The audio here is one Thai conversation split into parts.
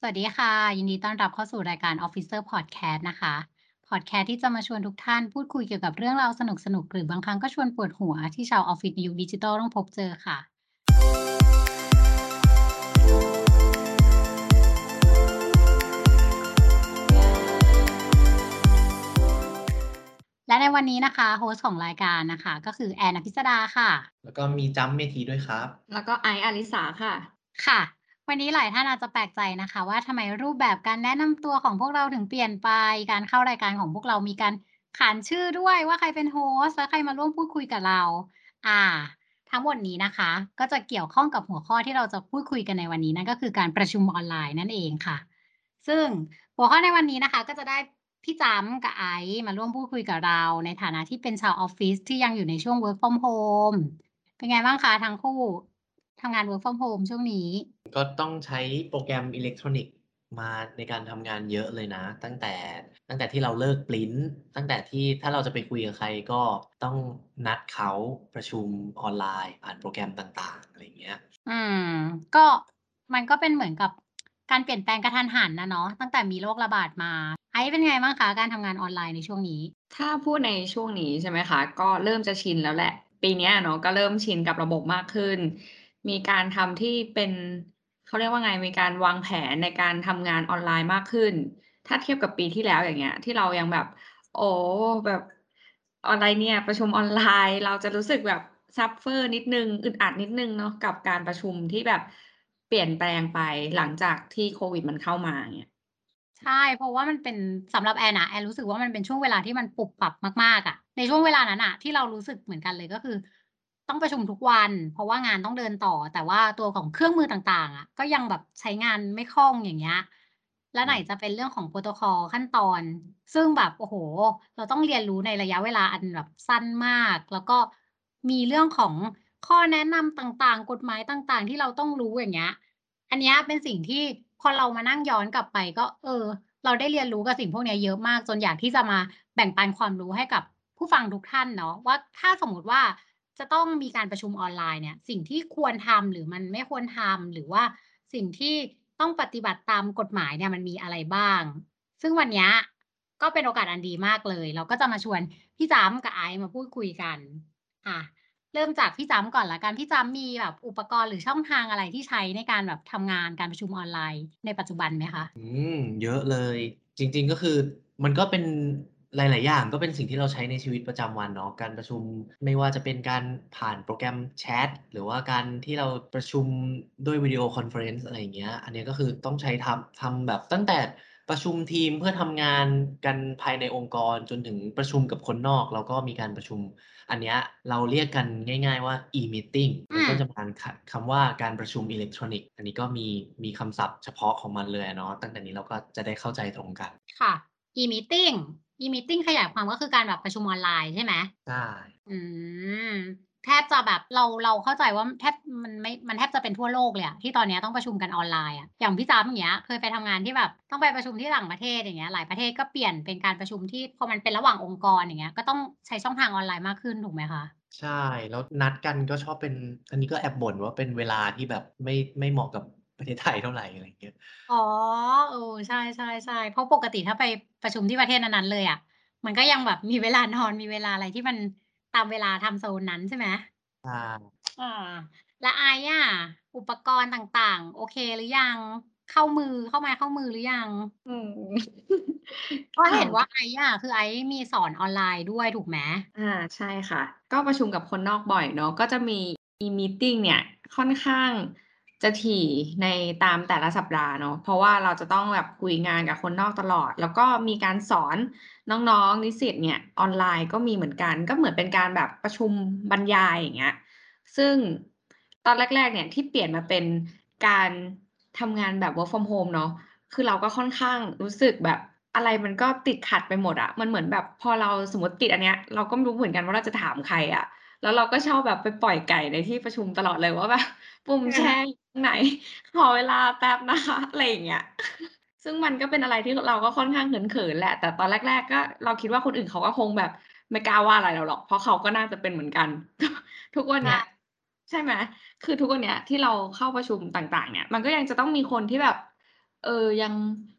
สวัสดีค่ะ ยินดีต้อนรับเข้าสู่รายการ Officer Podcast นะคะพอดแคสต์ที่จะมาชวนทุกท่านพูดคุยเกี่ยวกับเรื่องราวสนุกๆหรือบางครั้งก็ชวนปวดหัวที่ชาวออฟฟิศในยุคดิจิทัลต้องพบเจอค่ะ และในวันนี้นะคะ host ของรายการนะคะ ก็คือแอนอภิสดาค่ะ แล้วก็มีจัมป์เมธีด้วยครับ แล้วก็ไอซ์อลิสาค่ะ ค่ะ วันนี้หลายท่านอาจจะแปลกใจนะคะ ว่าทำไมรูปแบบการแนะนำตัวของพวกเราถึงเปลี่ยนไป การเข้ารายการของพวกเรามีการขานชื่อด้วยว่าใครเป็น host และใครมาร่วมพูดคุยกับเรา อ่า ทั้งหมดนี้นะคะ ก็จะเกี่ยวข้องกับหัวข้อที่เราจะพูดคุยกันในวันนี้นั่นก็คือการประชุมออนไลน์นั่นเองค่ะ ซึ่งหัวข้อในวันนี้นะคะ ก็จะได้พี่จัมป์กับไอซ์มาร่วมพูดคุยกับเรา ในฐานะที่เป็นชาวออฟฟิศที่ยังอยู่ในช่วง work from home เป็นไงบ้างคะทั้งคู่ ทำงาน work from home ช่วงนี้ ก็ต้องใช้โปรแกรมอิเล็กทรอนิกส์มาในการทำงานเยอะเลยนะ ตั้งแต่ตั้งแต่ที่เราเลิกปริ้นตั้งแต่ที่ถ้าเราจะไปคุยกับใครก็ต้องนัดเขาประชุมออนไลน์ ผ่านโปรแกรมต่างๆอะไรอย่างเงี้ย อืม ก็มันก็เป็นเหมือนกับการเปลี่ยนแปลงกระทันหันนะเนาะตั้งแต่มีโรคระบาดมา ไอซ์เป็นไงบ้างคะการทำงานออนไลน์ในช่วงนี้ ถ้าพูดในช่วงนี้ใช่ไหมคะ ก็เริ่มจะชินแล้วแหละ ปีเนี้ยเนาะก็เริ่มชินกับระบบมากขึ้น มีการทำที่เป็นเขาเรียกว่าไงมีการวางแผนในการทำงานออนไลน์มากขึ้น ถ้าเทียบกับปีที่แล้วอย่างเงี้ย ที่เรายังแบบ โอ้แบบอะไรเนี่ยประชุมออนไลน์ เราจะรู้สึกแบบ suffer นิดนึงอึดอัดนิดนึงเนาะกับการประชุมที่แบบเปลี่ยนแปลงไปหลังจากที่โควิดมันเข้ามาเนี่ยใช่ เพราะว่ามันเป็นสำหรับแอนนะแอนรู้สึกว่ามันเป็นช่วงเวลาที่มันปรับปรับมากๆอะในช่วงเวลานั้นอะที่เรารู้สึกเหมือนกันเลยก็คือ ต้องประชุมทุกวัน เพราะว่างานต้องเดินต่อ แต่ว่าตัวของเครื่องมือต่างๆอะก็ยังแบบใช้งานไม่คล่องอย่างเงี้ยแล้วไหนจะเป็นเรื่องของโปรโตคอลขั้นตอน ซึ่งแบบโอ้โฮเราต้องเรียนรู้ในระยะเวลาอันแบบสั้นมาก แล้วก็มีเรื่องของข้อแนะนำต่างๆ กฎหมายต่างๆ ที่เราต้องรู้อย่างเงี้ย อันเนี้ยเป็นสิ่งที่พอเรามานั่งย้อนกลับไปก็ เออ เราได้เรียนรู้กับสิ่งพวกเนี้ยเยอะมาก จนอยากที่จะมาแบ่งปันความรู้ให้กับผู้ฟังทุกท่านเนาะว่าถ้าสมมุติว่า จะต้องมีการประชุมออนไลน์เนี่ย สิ่งที่ควรทำหรือมันไม่ควรทำหรือว่าสิ่งที่ต้องปฏิบัติตามกฎหมายเนี่ยมันมีอะไรบ้าง ซึ่งวันนี้ก็เป็นโอกาสอันดีมากเลย เราก็จะมาชวนพี่จ้ำกับไอซ์มาพูดคุยกันอ่าเริ่มจากพี่จ้ำก่อนละกันพี่จ้ำมีแบบอุปกรณ์หรือช่องทางอะไรที่ใช้ในการแบบทำงานการประชุมออนไลน์ในปัจจุบันไหมคะ อืมเยอะเลย จริง ๆก็คือมันก็เป็น หลาย ๆ อย่างก็เป็นสิ่งที่เราใช้ในชีวิตประจำวันเนาะการประชุมไม่ว่าจะเป็นการผ่านโปรแกรมแชตหรือว่าการที่เราประชุมด้วย video conference อะไรอย่างเงี้ยอันเนี้ยก็คือต้องใช้ทำทำแบบตั้งแต่ประชุมทีมเพื่อทำงานกันภายในองค์กรจนถึงประชุมกับคนนอก แล้วก็มีการประชุม อันเนี้ยเราเรียกกันง่าย ๆว่า e-meeting อืมันก็มจะมาคคำว่าการประชุมอิเล็กทรอนิกส์อันนี้ก็มีมีคำศัพท์เฉพาะของมันเลยอะเนาะตั้งแต่นี้เราก็จะได้เข้าใจตรงกันค่ะ e-meeting e-meeting ขยายความก็คือการแบบประชุมออนไลน์ใช่ไหม?ใช่อืมแทบจะแบบเราเราเข้าใจว่าแทบมันไม่มันแทบจะเป็นทั่วโลกเลยอะที่ตอนเนี้ยต้องประชุมกันออนไลน์อะอย่างพี่จ้ำอย่างเงี้ยเคยไปทำงานที่แบบต้องไปประชุมที่ต่างประเทศอย่างเงี้ยหลายประเทศก็เปลี่ยนเป็นการประชุมที่พอมันเป็นระหว่างองค์กรอย่างเงี้ยก็ต้องใช้ช่องทางออนไลน์มากขึ้นถูกไหมคะ?ใช่ แล้วนัดกันก็ชอบเป็น อันนี้ก็แอบบ่นว่าเป็นเวลาที่แบบไม่ไม่เหมาะกับ ประเทศไทยเท่าไรอะไรอย่างเงี้ย อ๋อ เออ ใช่ๆๆเพราะปกติถ้าไปประชุมที่ประเทศนั้นๆเลยอะมันก็ยังแบบมีเวลานอนมีเวลาอะไรที่มันตามเวลาไทม์โซนนั้นใช่ไหม?ใช่อาแล้วไอซ์อะอุปกรณ์ต่างๆ โอเคหรือยัง?เข้ามือเข้าไม้เข้ามือหรือยัง?อืมเพราะค่เห็นว่าะไอซ์อะคือไอซ์มีสอนออนไลน์ด้วยถูกไหม?อาใช่ค่ะ ก็ประชุมกับคนนอกบ่อยเนาะก็จะมี e-meeting เนี่ยค่อนข้าง จะถี่ในตามแต่ละสัปดาห์เนาะเพราะว่าเราจะต้องแบบคุยงานกับคนนอกตลอด แล้วก็มีการสอนน้องๆนิสิตเนี่ยออนไลน์ก็มีเหมือนกัน ก็เหมือนเป็นการแบบประชุมบรรยายอย่างเงี้ยซึ่งตอนแรก ๆ เนี่ยที่เปลี่ยนมาเป็นการทำงานแบบ work from home เนาะคือเราก็ค่อนข้างรู้สึกแบบอะไรมันก็ติดขัดไปหมดอะมันเหมือนแบบพอเราสมมติติดอันเนี้ยเราก็ไม่รู้เหมือนกันว่าเราจะถามใครอะแล้วเราก็ชอบแบบไปปล่อยไก่ในที่ประชุมตลอดเลยว่าแบบ ปุ่มแชร์อยู่ตรงไหน ขอเวลาแป๊บนะคะอะไรอย่างเงี้ยซึ่งมันก็เป็นอะไรที่เราก็ค่อนข้างเขินๆแหละ แต่ตอนแรก ๆ ก็เราคิดว่าคนอื่นเขาก็คงแบบไม่กล้าว่าอะไรเราหรอก เพราะเขาก็น่าจะเป็นเหมือนกัน ทุกวันใชเนี้ย่ใช่ไหมคือทุกวันเนี้ยที่เราเข้าประชุมต่าง ๆ เนี่ย มันก็ยังจะต้องมีคนที่แบบ เออยัง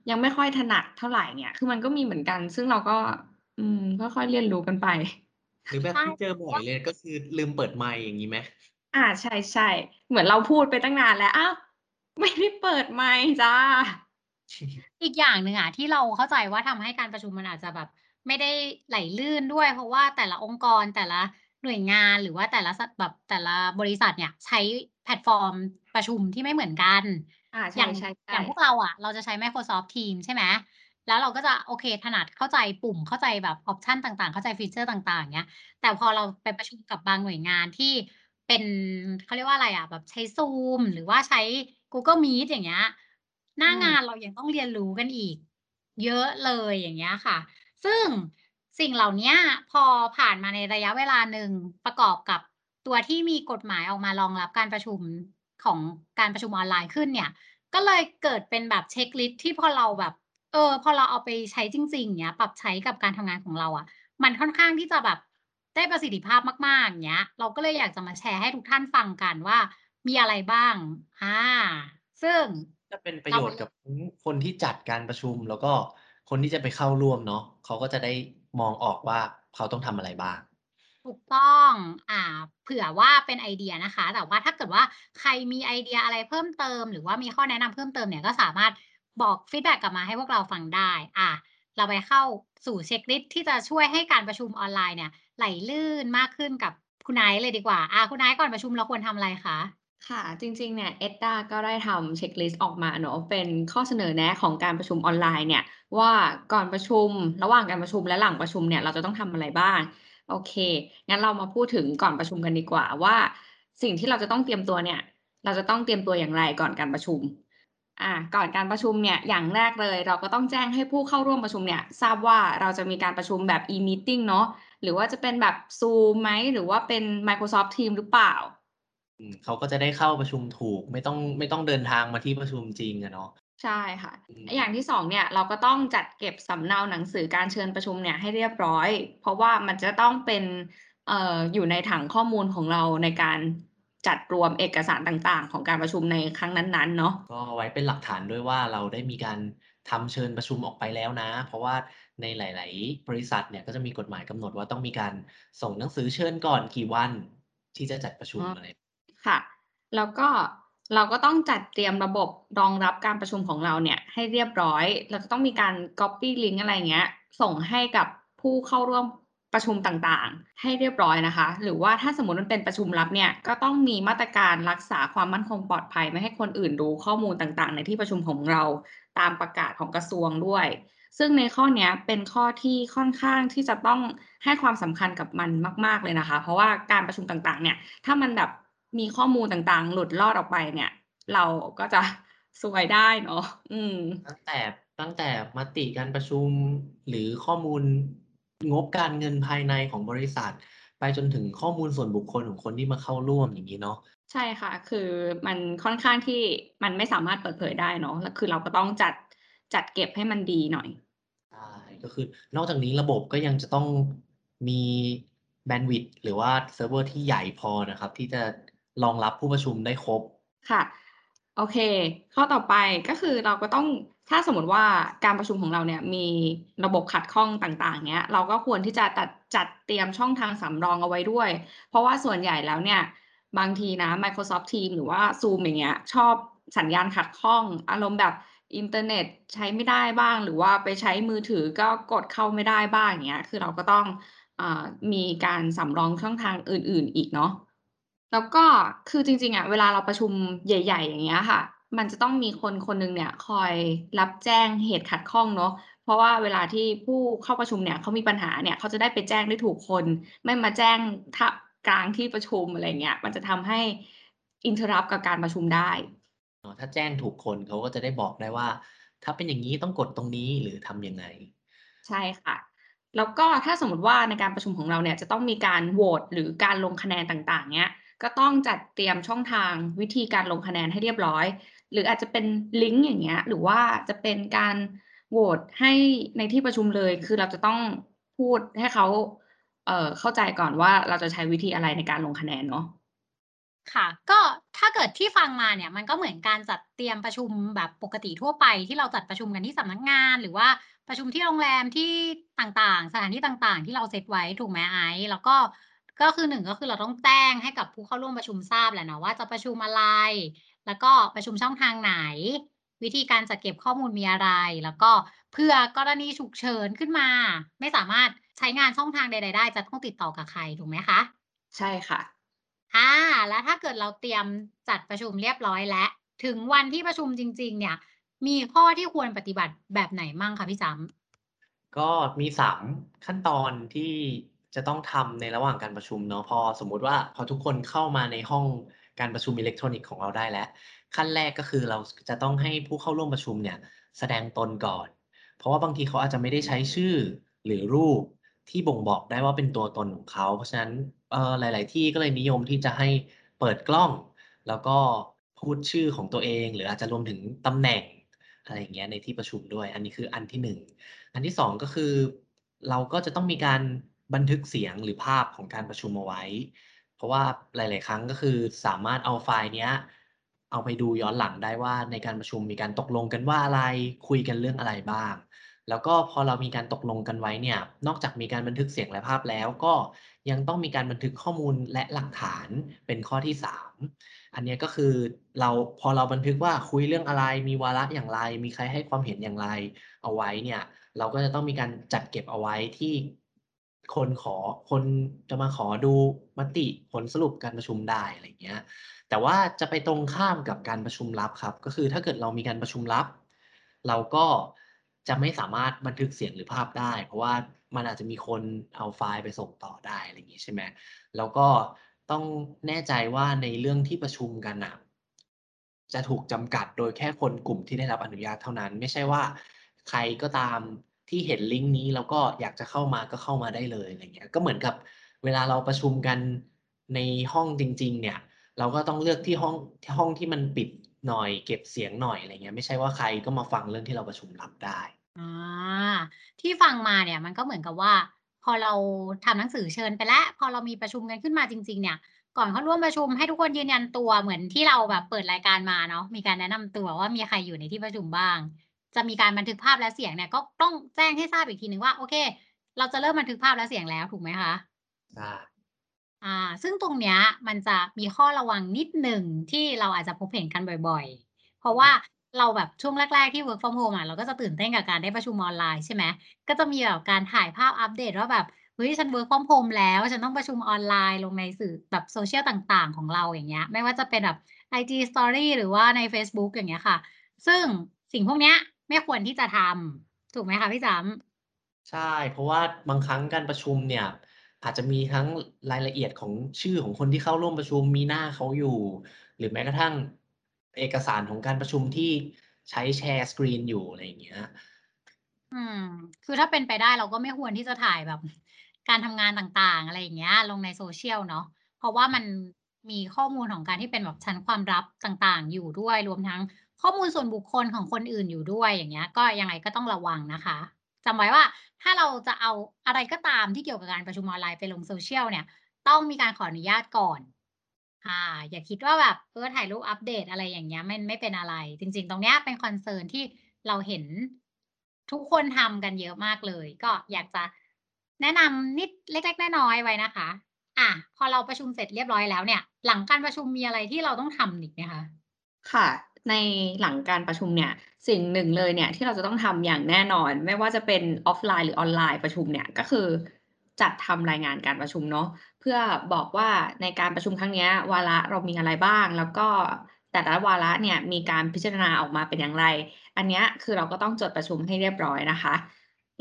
ยังไม่ค่อยถนัดเท่าไรเนี่ย คือมันก็มีเหมือนกัน ซึ่งเราก็ อืมค่อยๆเรียนรู้กันไป หรือแบบใช่ที่เจอบ่อยเลยก็คือลืมเปิดไมค์อย่างงี้ไหม? อาใช่ๆเหมือนเราพูดไปตั้งนานแล้ว อ้าว ไม่ได้เปิดไมค์จ้ะอีกอย่างหนึ่งอะที่เราเข้าใจว่าทำให้การประชุมมันอาจจะแบบ ไม่ได้ไหลลื่นด้วย เพราะว่าแต่ละองค์กรแต่ละหน่วยงานหรือว่าแต่ละสแบบแต่ละบริษัทเนี่ยใช้แพลตฟอร์มประชุมที่ไม่เหมือนกันอ่าใช่อย่างอย่างพวกๆๆเราอะเราจะใช้ Microsoft Teams ใช่ไหมแล้วเราก็จะโอเคถนัดเข้าใจปุ่มเข้าใจแบบ option ต่างๆ เข้าใจ feature ต่างๆอย่างเงี้ย แต่พอเราไปประชุมกับบางหน่วยงานที่ เป็นเขาเรียกว่าอะไรอะแบบใช้ Zoom หรือว่าใช้ Google Meet อย่างเงี้ย หน้อืางามนเรายังต้องเรียนรู้กันอีก เยอะเลยอย่างเงี้ยค่ะ ซึ่งสิ่งเหล่าเนี้ยพอผ่านมาในระยะเวลาหนึ่งประกอบกับตัวที่มีกฎหมายออกมารองรับการประชุมของการประชุมออนไลน์ขึ้นเนี่ย ก็เลยเกิดเป็นแบบ checklist ที่พอเราแบบ เออ พอเราเอาไปใช้จริงๆอย่างเงี้ยปรับใช้กับการทำงานของเราอะมันค่อนข้างที่จะแบบ ได้ประสิทธิภาพมาก ๆ อย่างเงี้ย เราก็เลยอยากจะมาแชร์ให้ทุกท่านฟังกันว่ามีอะไรบ้างอาซึ่งจะเป็นประเรโายมชาน์เกรัิ่มบทั้งคนที่จัดการประชุมแล้วก็คนที่จะไปเข้าร่วมเนาะเขาก็จะได้มองออกว่าเขาต้องทำอะไรบ้าง ถูกต้องอ่าเผื่อว่าเป็นไอเดียนะคะ แต่ว่าถ้าเกิดว่าใครมีไอเดียอะไรเพิ่มเติม หรือว่ามีข้อแนะนำเพิ่มเติมเนี่ยก็สามารถบอก feedback กลับมาให้พวกเราฟังได้อาเราไปเข้าสู่ checklist ที่จะช่วยให้การประชุมออนไลน์เนี่ย ไหลลื่นมากขึ้นกับคุณไอซ์เลยดีกว่าอาคุณไอซ์ก่อนประชุมเราควรทำอะไรคะ?ค่ะ จริงๆเนี่ย ETDA ก็ได้ทำ checklist ออกมาเนาะเป็นข้อเสนอแนะของการประชุมออนไลน์เนี่ย ว่าก่อนประชุมระหว่างการประชุมและหลังประชุมเนี่ยเราจะต้องทำอะไรบ้าง โอเค งั้นเรามาพูดถึงก่อนประชุมกันดีกว่าว่า สิ่งที่เราจะต้องเตรียมตัวเนี่ย เราจะต้องเตรียมตัวอย่างไรก่อนการประชุมอ่าก่อนการประชุมเนี่ยอย่างแรกเลย เราก็ต้องแจ้งให้ผู้เข้าร่วมประชุมเนี่ย ทราบว่าเราจะมีการประชุมแบบ e-meeting เนาะ หรือว่าจะเป็นแบบ Zoom ไหม หรือว่าเป็น Microsoft Teams หรือเปล่าอืมเขาก็จะได้เข้าประชุมถูก ไม่ต้องไม่ต้องเดินทางมาที่ประชุมจริงอะเนาะใช่ค่ะอือย่ามงที่2เนี่ยเราก็ต้องจัดเก็บสำเนาหนังสือการเชิญประชุมเนี่ยให้เรียบร้อย เพราะว่ามันจะต้องเป็นเอ่ออยู่ในถังข้อมูลของเราในการจัดรวมเอกสารต่างๆ ของการประชุมในครั้งนั้นๆเนาะก็ไว้เป็นหลักฐานด้วยว่าเราได้มีการทำเชิญประชุมออกไปแล้วนะ เพราะว่า ในหลาย ๆ บริษัทเนี่ยก็จะมีกฎหมายกำหนดว่าต้องมีการส่งหนังสือเชิญก่อนกี่วันที่จะจัดประชุอม๋ออะไรค่ะ แล้วก็เราก็ต้องจัดเตรียมระบบรองรับการประชุมของเราเนี่ยให้เรียบร้อย เราจะต้องมีการ copy ลิงก์อะไรอย่างเงี้ย ส่งให้กับผู้เข้าร่วมประชุมต่างๆ ให้เรียบร้อยนะคะ หรือว่าถ้าสมมุติมันเป็นประชุมลับเนี่ยก็ต้องมีมาตรการรักษาความมั่นคงปลอดภัย ไม่ให้คนอื่นรู้ข้อมูลต่างๆ ในที่ประชุมของเราตามประกาศของกระทรวงด้วย ซึ่งในข้อเนี้ยเป็นข้อที่ค่อนข้างที่จะต้องให้ความสำคัญกับมันมาก ๆเลยนะคะ เพราะว่าการประชุมต่างๆ เนี่ย ถ้ามันแบบมีข้อมูลต่างๆ หลุดรอดออกไปเนี่ย เราก็จะซวยได้เนาะอืม ตั้งแต่ตั้งแต่มติการประชุมหรือข้อมูลงบการเงินภายในของบริษัท ไปจนถึงข้อมูลส่วนบุคคลของคนที่มาเข้าร่วมอย่างงี้เนาะใช่ค่ะ คือมันค่อนข้างที่มันไม่สามารถเปิดเผยได้เนาะแล้วคือเราก็ต้องจัด จัดเก็บให้มันดีหน่อยใช่ก็คือนอกจากนี้ระบบก็ยังจะต้องมี Bandwidth หรือว่าเซิร์ฟเวอร์ที่ใหญ่พอนะครับ ที่จะรองรับผู้ประชุมได้ครบค่ะ โอเค ข้อต่อไปก็คือเราก็ต้องถ้าสมมุติว่าการประชุมของเราเนี่ยมีระบบขัดข้องต่างๆเงี้ย เราก็ควรที่จะตัดจัดเตรียมช่องทางสำรองเอาไว้ด้วย เพราะว่าส่วนใหญ่แล้วเนี่ย บางทีนะ Microsoft Teams หรือว่า Zoom อย่างเงี้ยชอบสัญญาณขัดข้อง อารมณ์แบบ อินเทอร์เน็ตใช้ไม่ได้บ้าง หรือว่าไปใช้มือถือก็กดเข้าไม่ได้บ้างอย่างเงี้ย คือเราก็ต้องอมีการสำรองช่องทางอื่น ๆ อีกเนาะแล้วก็คือจริงๆอะเวลาเราประชุมใหญ่ ๆ อย่างเงี้ยค่ะ มันจะต้องมีคนคนหนึ่งเนี่ยคอยรับแจ้งเหตุขัดข้องเนาะเพราะว่าเวลาที่ผู้เข้าประชุมเนี่ยเขามีปัญหาเนี่ยเขาจะได้ไปแจ้งได้ถูกคน ไม่มาแจ้งทกลางที่ประชุมอะไรเงี้ยมันจะทำให้ interrupt กับการประชุมได้ อ๋อถ้าแจ้งถูกคนเขาก็จะได้บอกได้ว่า ถ้าเป็นอย่างงี้ต้องกดตรงนี้หรือทำยังไง ใช่ค่ะ แล้วก็ถ้าสมมุติว่าในการประชุมของเราเนี่ยจะต้องมีการโหวตหรือการลงคะแนนต่างๆเงี้ยก็ต้องจัดเตรียมช่องทางวิธีการลงคะแนนให้เรียบร้อย หรืออาจจะเป็นลิงก์อย่างเงี้ยหรือว่าจะเป็นการโหวตให้ในที่ประชุมเลย คือเราจะต้องพูดให้เขาเอ่อเข้าใจก่อนว่าเราจะใช้วิธีอะไรในการลงคะแนนเนาะค่ะ ก็ ถ้าเกิดที่ฟังมาเนี่ยมันก็เหมือนการจัดเตรียมประชุมแบบปกติทั่วไป ที่เราจัดประชุมกันที่สำนักงาน หรือว่าประชุมที่โรงแรมที่ต่างๆ สถานที่ต่างๆ ที่เราเซตไว้ถูกไหมไอซ์?แล้วก็ก็คือ1ก็คือเราต้องแจ้งให้กับผู้เข้าร่วมประชุมทราบแหละเนาะว่าจะประชุมอะไร แล้วก็ประชุมช่องทางไหน วิธีการจัดเก็บข้อมูลมีอะไร แล้วก็เผื่อกรณีฉุกเฉินขึ้นมา ไม่สามารถใช้งานช่องทางใด ๆ ได้จะต้องติดต่อกับใครถูกไหมคะ?ใช่ค่ะ อ่า แล้วถ้าเกิดเราเตรียมจัดประชุมเรียบร้อยแล้ว ถึงวันที่ประชุมจริง ๆ เนี่ย มีข้อที่ควรปฏิบัติแบบไหนมั่งคะพี่จำ?ก็มี3ขั้นตอนที่จะต้องทำในระหว่างการประชุมเนาะพอสมมุติว่าพอทุกคนเข้ามาในห้องการประชุมอิเล็กทรอนิกส์ของเราได้แล้ว ขั้นแรกก็คือเราจะต้องให้ผู้เข้าร่วมประชุมเนี่ยแสดงตนก่อน เพราะว่าบางทีเขาอาจจะไม่ได้ใช้ชื่อหรือรูป ที่บ่งบอกได้ว่าเป็นตัวตนของเขา เพราะฉะนั้นหลาย ๆ ที่ก็เลยนิยมที่จะให้เปิดกล้อง แล้วก็พูดชื่อของตัวเอง หรืออาจจะรวมถึงตำแหน่งอะไรอย่างเงี้ยในที่ประชุมด้วย อันนี้คืออันที่1อันที่2ก็คือ เราก็จะต้องมีการบันทึกเสียงหรือภาพของการประชุมเอาไว้ เพราะว่าหลาย ๆ ครั้งก็คือสามารถเอาไฟล์เนี้ยเอาไปดูย้อนหลังได้ว่าในการประชุมมีการตกลงกันว่าอะไรคุยกันเรื่องอะไรบ้าง แล้วก็พอเรามีการตกลงกันไว้เนี่ย นอกจากมีการบันทึกเสียงและภาพแล้ว ก็ยังต้องมีการบันทึกข้อมูลและหลักฐานเป็นข้อที่ 3 อันนี้ก็คือเราพอเราบันทึกว่าคุยเรื่องอะไร มีวาระอย่างไร มีใครให้ความเห็นอย่างไรเอาไว้เนี่ย เราก็จะต้องมีการจัดเก็บเอาไว้ที่คนขอคนจะมาขอดูมติผลสรุปการประชุมได้อะไรเงี้ย แต่ว่าจะไปตรงข้ามกับการประชุมลับครับ ก็คือถ้าเกิดเรามีการประชุมลับ เราก็ จะไม่สามารถบันทึกเสียงหรือภาพได้ เพราะว่ามันอาจจะมีคนเอาไฟล์ไปส่งต่อได้อะไรอย่างงี้ใช่ไหมแล้วก็ต้องแน่ใจว่าในเรื่องที่ประชุมกันนะจะถูกจำกัดโดยแค่คนกลุ่มที่ได้รับอนุญาตเท่านั้น ไม่ใช่ว่าใครก็ตามที่เห็นลิงก์นี้แล้วก็อยากจะเข้ามาก็เข้ามาได้เลยอะไรอย่างเงี้ยก็เหมือนกับเวลาเราประชุมกันในห้องจริง ๆ เนี่ย เราก็ต้องเลือกที่ห้องห้องที่มันปิดหน่อยเก็บเสียงหน่อยอะไรอย่างเงี้ยไม่ใช่ว่าใครก็มาฟังเรื่องที่เราประชุมลับได้ อาที่ฟังมาเนี่ยมันก็เหมือนกับว่า พอเราทำหนังสือเชิญไปแล้ว พอเรามีประชุมกันขึ้นมาจริง ๆ เนี่ย ก่อนเข้าร่วมประชุมให้ทุกคนยืนยันตัวเหมือนที่เราแบบเปิดรายการมาเนาะมีการแนะนำตัวว่ามีใครอยู่ในที่ประชุมบ้าง จะมีการบันทึกภาพและเสียงเนี่ยก็ต้องแจ้งให้ทราบอีกทีหนึ่งว่าโอเค เราจะเริ่มบันทึกภาพและเสียงแล้วถูกไหมคะ?ใช่อ่า ซึ่งตรงเนี้ยมันจะมีข้อระวังนิดหนึ่งที่เราอาจจะพบเห็นกันบ่อยๆ เพราะว่า เราแบบช่วงแรก ๆ ที่ work from home อะ เราก็จะตื่นเต้นกับการได้ประชุมออนไลน์ใช่ไหม ก็จะมีแบบการถ่ายภาพอัปเดตว่าแบบ เฮ้ย ฉัน work from home แล้ว ฉันต้องประชุมออนไลน์ลงในสื่อแบบ social ต่าง ๆ ของเรา อย่างเงี้ย ไม่ว่าจะเป็นแบบ IG Story หรือว่าในเฟซบุ๊ก อย่างเงี้ยค่ะ ซึ่งสิ่งพวกเนี้ยไม่ควรที่จะทำ ถูกไหมคะพี่จำ?ใช่ เพราะว่าบางครั้งการประชุมเนี่ย อาจจะมีทั้งรายละเอียดของชื่อของคนที่เข้าร่วมประชุม มีหน้าเขาอยู่ หรือแม้กระทั่ง เอกสารของการประชุมที่ใช้ share screen อยู่อะไรอย่างเงี้ย อืม คือถ้าเป็นไปได้เราก็ไม่ควรที่จะถ่ายแบบ การทำงานต่างๆ อะไรอย่างเงี้ย ลงใน social เนาะ เพราะว่ามันมีข้อมูลของการที่เป็นแบบชั้นความลับต่างๆ อยู่ด้วย รวมทั้งข้อมูลส่วนบุคคลของคนอื่นอยู่ด้วยอย่างเงี้ย ก็ยังไงก็ต้องระวังนะคะจำไว้ว่าถ้าเราจะเอาอะไรก็ตามที่เกี่ยวกับการประชุมออนไลน์ไปลง social เนี่ย ต้องมีการขออนุญาตก่อน อ่า อย่าคิดว่าแบบเออถ่ายรูปอัปเดตอะไรอย่างเงี้ยมันไม่เป็นอะไร จริง ๆ ตรงเนี้ยเป็น concern ที่เราเห็นทุกคนทำกันเยอะมากเลย ก็อยากจะแนะนำนิดเล็ก ๆ น้อยๆไว้นะคะอาพอเราประชุมเสร็จเรียบร้อยแล้วเนี่ย หลังการประชุมมีอะไรที่เราต้องทำอีกไหมคะ?ค่ะ ในหลังการประชุมเนี่ยสิ่งหนึ่งเลยเนี่ยที่เราจะต้องทำอย่างแน่นอน ไม่ว่าจะเป็นออฟไลน์หรือออนไลน์ประชุมเนี่ยก็คือ จัดทำรายงานการประชุมเนาะเพื่อบอกว่าในการประชุมครั้งนี้วาระเรามีอะไรบ้าง แล้วก็แต่ละวาระเนี่ยมีการพิจารณาออกมาเป็นอย่างไร อันนี้คือเราก็ต้องจดประชุมให้เรียบร้อยนะคะ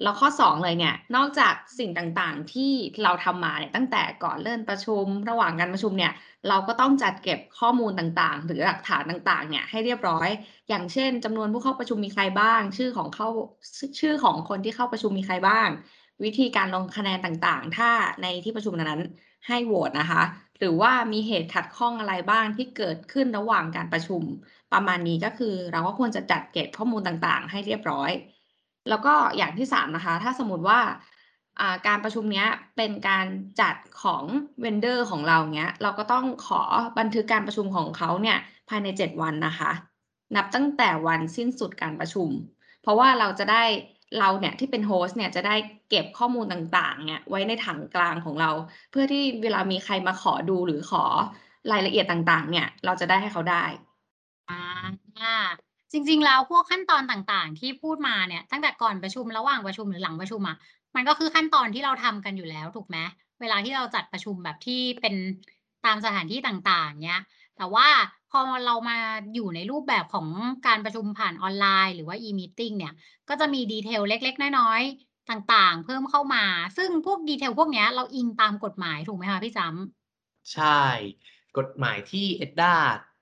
แล้วข้อ 2 เลยเนี่ยนอกจากสิ่งต่างๆที่เราทำมาเนี่ยตั้งแต่ก่อนเริ่มประชุม ระหว่างการประชุมเนี่ยเราก็ต้องจัดเก็บข้อมูลต่างๆ หรือหลักฐานต่างๆเนี่ยให้เรียบร้อย อย่างเช่นจำนวนผู้เข้าประชุมมีใครบ้าง ชื่อของเข้าชื่อของคนที่เข้าประชุมมีใครบ้าง วิธีการลงคะแนนต่างๆ ถ้าในที่ประชุมนั้นให้โหวตนะคะ หรือว่ามีเหตุขัดข้องอะไรบ้างที่เกิดขึ้นระหว่างการประชุม ประมาณนี้ก็คือเราก็ควรจะจัดเก็บข้อมูลต่างๆ ให้เรียบร้อย แล้วก็อย่างที่3นะคะ ถ้าสมมติว่าการประชุมเนี้ยเป็นการจัดของ vendor ของเราเงี้ย เราก็ต้องขอบันทึกการประชุมของเขาเนี่ยภายใน 7 วันนะคะ นับตั้งแต่วันสิ้นสุดการประชุม เพราะว่าเราจะได้ เราเนี่ยที่เป็น host เนี่ยจะได้เก็บข้อมูลต่างๆเนี่ยไว้ในถังกลางของเรา เพื่อที่เวลามีใครมาขอดูหรือขอรายละเอียดต่างๆ เนี่ย เราจะได้ให้เขาได้อ่าจริง ๆ แล้วพวกขั้นตอนต่างๆ ที่พูดมาเนี่ยตั้งแต่ก่อนประชุมระหว่างประชุมหรือหลังประชุมอะมันก็คือขั้นตอนที่เราทำกันอยู่แล้วถูกไหมเวลาที่เราจัดประชุมแบบที่เป็นตามสถานที่ต่างๆเงี้ย แต่ว่าพอเรามาอยู่ในรูปแบบของการประชุมผ่านออนไลน์ หรือว่า e-meeting เนี่ย ก็จะมี detail เล็ก ๆ น้อยๆ ต่างๆ เพิ่มเข้ามา ซึ่งพวก detail พวกนี้เราอิงตามกฎหมายถูกไหมคะพี่จั๊ม?ใช่ กฎหมายที่ EDDA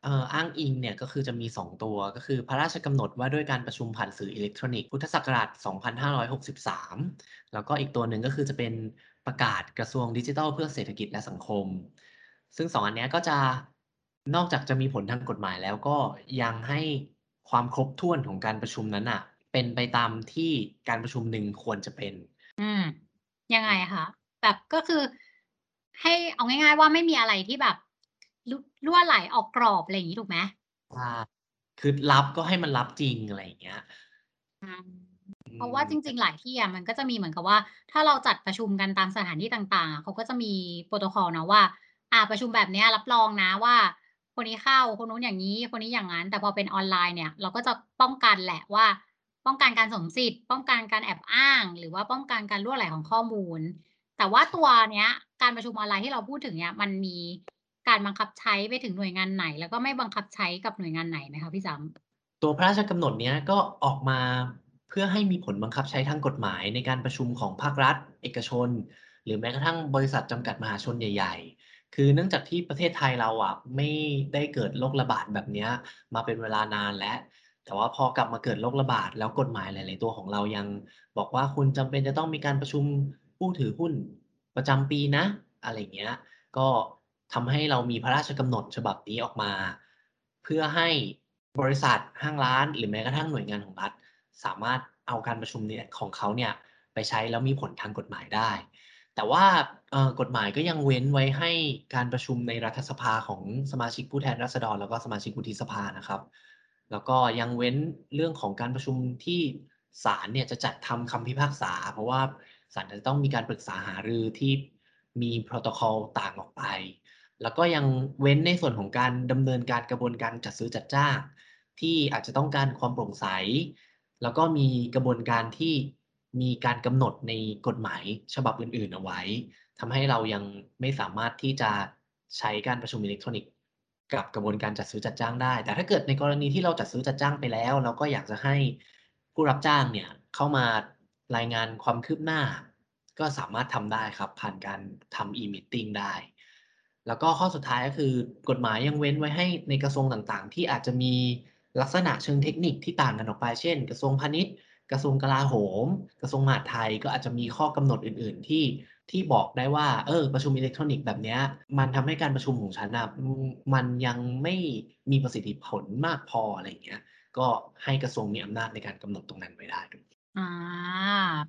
เอ่ออ้างอิงเนี่ยก็คือจะมี 2 ตัวก็คือพระราชกำหนดว่าด้วยการประชุมผ่านสื่ออิเล็กทรอนิกส์พุทธศักราช 2563 แล้วก็อีกตัวหนึ่งก็คือจะเป็นประกาศกระทรวงดิจิทัลเพื่อเศรษฐกิจและสังคม ซึ่ง 2 อันนี้ก็จะ นอกจากจะมีผลทางกฎหมายแล้วก็ยังให้ความครบถ้วนของการประชุมนั้นน่ะเป็นไปตามที่การประชุมหนึ่งควรจะเป็น อืมยังไงอืมอะคะ?แบบก็คือ ให้เอาง่าย ๆ ว่าไม่มีอะไรที่แบบลุรั่วไหลออกกรอบอะไรอย่างงี้ถูกไหม?ใช่คือรับก็ให้มันรับจริงอะไรอย่างเงี้ยอืมอืเพราะว่าจมริง ๆ หลายที่อะมันก็จะมีเหมือนกับว่า ถ้าเราจัดประชุมกันตามสถานที่ต่างๆอะเขาก็จะมีโพรโตคอลเนาะว่าอาประชุมแบบเนี้ยรับรองนะว่า คนนี้เข้าคนนู้นอย่างงี้คนนี้อย่างงั้น แต่พอเป็นออนไลน์เนี่ย เราก็จะป้องกันแหละว่า ป้องกันการสวมสิทธิ์ ป้องกันการแอบอ้าง หรือว่าป้องกันการรั่วไหลของข้อมูล แต่ว่าตัวเนี้ย การประชุมออนไลน์ที่เราพูดถึงเนี่ยมันมีการบังคับใช้ไปถึงหน่วยงานไหน แล้วก็ไม่บังคับใช้กับหน่วยงานไหนไหมคะพี่จั๊ม?ตัวพระราชกำหนดเนี้ยก็ออกมาเพื่อให้มีผลบังคับใช้ทางกฎหมายในการประชุมของภาครัฐ เอกชน หรือแม้กระทั่งบริษัทจำกัดมหาชนใหญ่ ๆ คือเนื่องจากที่ประเทศไทยเราอะไม่ได้เกิดโรคระบาดแบบเนี้ยมาเป็นเวลานานแล้ว แต่ว่าพอกลับมาเกิดโรคระบาด แล้วกฎหมายหลาย ๆ ตัวของเรายัง บอกว่าคุณจำเป็นจะต้องมีการประชุมผู้ถือหุ้นประจำปีนะ อะไรเงี้ย ก็ทำให้เรามีพระราชกำหนดฉบับนี้ออกมา เพื่อให้บริษัทห้างร้าน หรือแม้กระทั่งหน่วยงานของรัฐ สามารถเอาการประชุมเนี่ยของเขาเนี่ยไปใช้แล้วมีผลทางกฎหมายได้ แต่ว่ากฎหมายก็ยังเว้นไว้ให้การประชุมในรัฐสภาของสมาชิกผู้แทนราษฎร แล้วก็สมาชิกวุฒิสภานะครับ แล้วก็ยังเว้นเรื่องของการประชุมที่ศาลเนี่ยจะจัดทำคำพิพากษา เพราะว่าศาลจะต้องมีการปรึกษาหารือที่มีโพรโตคอลต่างออกไป แล้วก็ยังเว้นในส่วนของการดำเนินการกระบวนการจัดซื้อจัดจ้างที่อาจจะต้องการความโปร่งใส แล้วก็มีกระบวนการที่ มีการกำหนดในกฎหมายฉบับอื่น ๆ เอาไว้ ทำให้เรายังไม่สามารถที่จะใช้การประชุมอิเล็กทรอนิกส์ กับกระบวนการจัดซื้อจัดจ้างได้ แต่ถ้าเกิดในกรณีที่เราจัดซื้อจัดจ้างไปแล้ว เราก็อยากจะให้ผู้รับจ้างเนี่ยเข้ามารายงานความคืบหน้า ก็สามารถทำได้ครับ ผ่านการทำ e-meeting ได้ แล้วก็ข้อสุดท้ายก็คือกฎหมายยังเว้นไว้ให้ในกระทรวงต่างๆ ที่อาจจะมีลักษณะเชิงเทคนิคที่ต่างกันออกไป เช่น กระทรวงพาณิชย์ กระทรวงกลาโหม กระทรวงมหาดไทยก็อาจจะมีข้อกำหนดอื่น ๆ ที่ที่บอกได้ว่า เออ ประชุมอิเล็กทรอนิกส์แบบเนี้ยมันทำให้การประชุมของฉันน่ะมันยังไม่มีประสิทธิผลมากพออะไรอย่างเงี้ย ก็ให้กระทรวงมีอำนาจในการกำหนดตรงนั้นไว้ได้ด้วยอา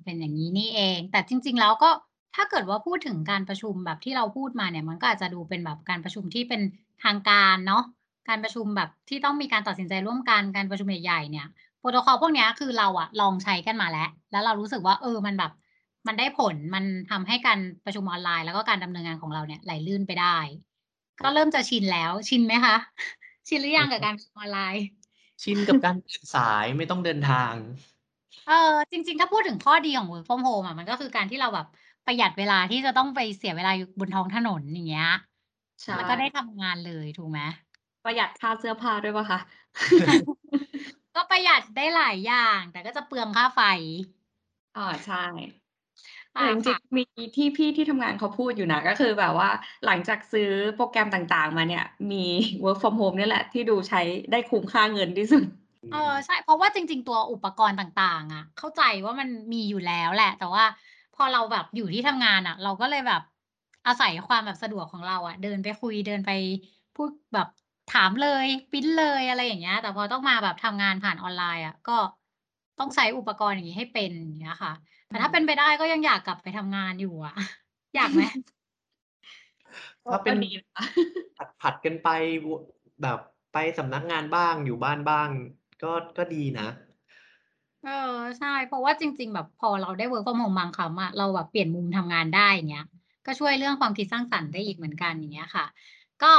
เป็นอย่างงี้นี่เอง แต่จริง ๆ แล้วก็ถ้าเกิดว่าพูดถึงการประชุมแบบที่เราพูดมาเนี่ย มันก็อาจจะดูเป็นแบบการประชุมที่เป็นทางการเนาะการประชุมแบบที่ต้องมีการตัดสินใจร่วมกันการประชุมใหญ่ๆเนี่ย โพรโตคอลพวกเนี้ยคือเราอะลองใช้กันมาแล้ว แล้วเรารู้สึกว่าเออมันแบบมันได้ผลมันทำให้การประชุมออนไลน์ แล้วก็การดำเนินงานของเราเนี่ยไหลลื่นไปได้ ก็เริ่มจะชินแล้วชินไหมคะ?ชินหรือยังกับการประชุมออนไลน์?ชินกับการตื่นสายไม่ต้องเดินทางเออจริง ๆ ถ้าพูดถึงข้อดีของ work from home อะมันก็คือการที่เราแบบประหยัดเวลาที่จะต้องไปเสียเวลาอยู่บนท้องถนนอย่างเงี้ยใช่แล้วก็ได้ทำงานเลยถูกไหม?ประหยัดค่าเสื้อผ้าด้วยเปล่าคะ? ก็ประหยัดได้หลายอย่าง แต่ก็จะเปลืองค่าไฟ อ๋อใช่คแต่จริ่งะๆมีที่พี่ที่ทำงานเขาพูดอยู่นะก็คือแบบว่าหลังจากซื้อโปรแกรมต่างๆ มาเนี่ย มี work from home เนี่ยแหละ ที่ดูใช้ได้คุ้มค่าเงินที่สุดเออใช่เพราะว่าจริง ๆ ตัวอุปกรณ์ต่างๆอะเข้าใจว่ามันมีอยู่แล้วแหละ แต่ว่าพอเราแบบอยู่ที่ทำงานอะเราก็เลยแบบอาศัยความแบบสะดวกของเราอะเดินไปคุยเดินไปพูดแบบ ถามเลยพรินต์เลยอะไรอย่างเงี้ย แต่พอต้องมาแบบทำงานผ่านออนไลน์อะก็ต้องใช้อุปกรณ์อย่างงี้ให้เป็นอย่างเงี้ยค่ะอแต่ืถ้าเป็นมไปได้ก็ยังอยากกลับไปทำงานอยู่อะอยากไหม?ก็ถ้าเปก็็นดีนะคะผลัดๆกันไปวแบบไปสำนักงานบ้างอยู่บ้านบ้าง ก็ก็ดีนะ เออใช่ เพราะว่าจริง ๆ แบบพอเราได้ work from home บางครั้งอะเราแบบเปลี่ยนมุมทำงานได้อย่างเงี้ย ก็ช่วยเรื่องความคิดสร้างสรรค์ได้อีกเหมือนกันอย่างเงี้ยค่ะ ก็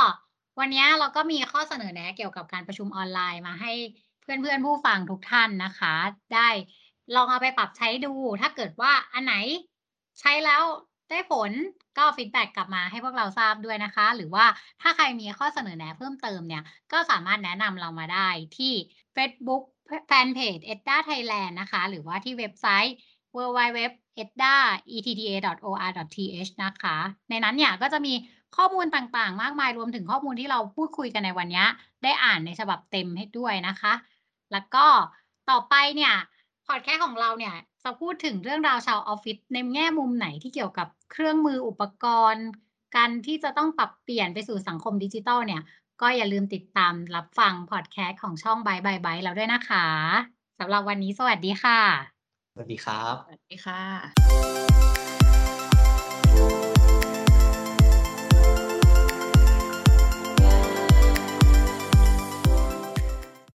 วันนี้เราก็มีข้อเสนอแนะเกี่ยวกับการประชุมออนไลน์มาให้เพื่อนๆผู้ฟังทุกท่านนะคะ ได้ลองเอาไปปรับใช้ดู ถ้าเกิดว่าอันไหนใช้แล้วได้ผลก็ feedback กลับมาให้พวกเราทราบด้วยนะคะ หรือว่าถ้าใครมีข้อเสนอแนะเพิ่มเติมเนี่ย ก็สามารถแนะนำเรามาได้ที่เฟซบุ๊กแฟนเพจ ETDA Thailand นะคะ หรือว่าที่เว็บไซต์ www.etda.or.th นะคะ ในนั้นเนี่ยก็จะมี ข้อมูลต่างๆ มากมายรวมถึงข้อมูลที่เราพูดคุยกันในวันเนี้ยได้อ่านในฉบับเต็มให้ด้วยนะคะ แล้วก็ต่อไปเนี่ยพอดแคสต์ของเราเนี่ยจะพูดถึงเรื่องราวชาวออฟฟิศในแง่มุมไหนที่เกี่ยวกับเครื่องมืออุปกรณ์ การที่จะต้องปรับเปลี่ยนไปสู่สังคมดิจิทัลเนี่ย ก็อย่าลืมติดตามรับฟังพอดแคสต์ของช่อง Byte by Byte เราด้วยนะคะสำหรับวันนี้สวัสดีค่ะ สวัสดีครับ สวัสดีค่ะ